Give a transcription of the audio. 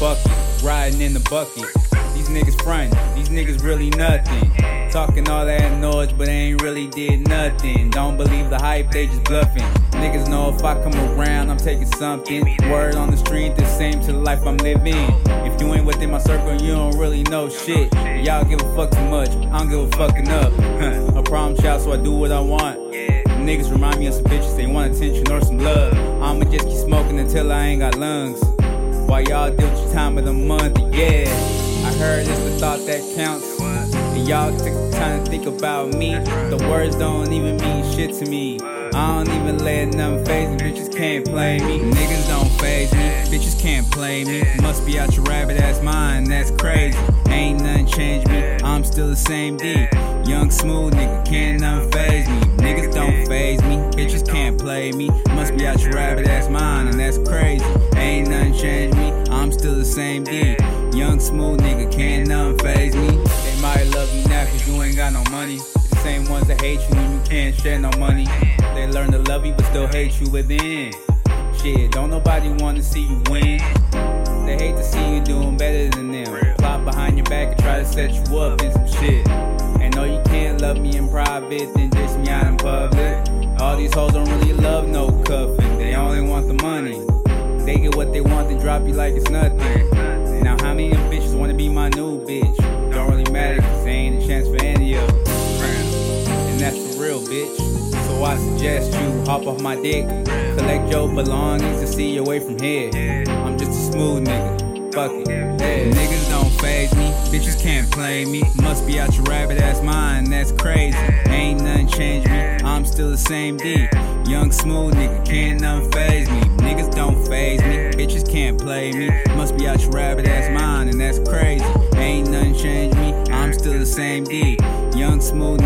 Fuck it, riding in the bucket. These niggas frontin', these niggas really nothing. Talking all that noise, but they ain't really did nothing. Don't believe the hype, they just bluffing. Niggas know if I come around, I'm taking something. Word on the street, the same to the life I'm living. If you ain't within my circle, you don't really know shit. Y'all give a fuck too much, I don't give a fuck enough. a problem child, so I do what I want. Niggas remind me of some bitches, they want attention or some love. I'ma just keep smoking until I ain't got lungs. While y'all with your time of the month, yeah. I heard it's the thought that counts. And y'all took the time to think about me. The words don't even mean shit to me. I don't even let nothing phase me. Bitches can't play me. Niggas don't phase me. Bitches can't play me. Must be out your rabbit ass mind. That's crazy. Ain't nothing changed me. I'm still the same D. Young smooth nigga, can't nothing phase me. Niggas don't phase me. Bitches can't play me. Must be out your rabbit ass mind, and that's crazy. Changed me. I'm still the same D. Young smooth nigga, can't nothing phase me. They might love you now cause you ain't got no money. The same ones that hate you when you can't share no money. They learn to love you but still hate you within. Shit, don't nobody wanna see you win. They hate to see you doing better than them. Plot behind your back and try to set you up in some shit. And no, you can't love me in private, then diss me out in public. All these hoes don't really love drop you like it's nothing. Now, how many bitches wanna be my new bitch? Don't really matter, cause ain't a chance for any of them. And that's for real, bitch. So I suggest you hop off my dick, collect your belongings, and see your way from here. I'm just a smooth nigga. Fuck it. Yeah. Niggas don't phase me, bitches can't play me. Must be out your rabbit ass mind, that's crazy. Ain't nothing changed me, I'm still the same D. Young smooth nigga, can't nothing me. Niggas me, bitches play me. Must be out your rabbit ass mind, and that's crazy. Ain't nothing changed me, I'm still the same D. Young smooth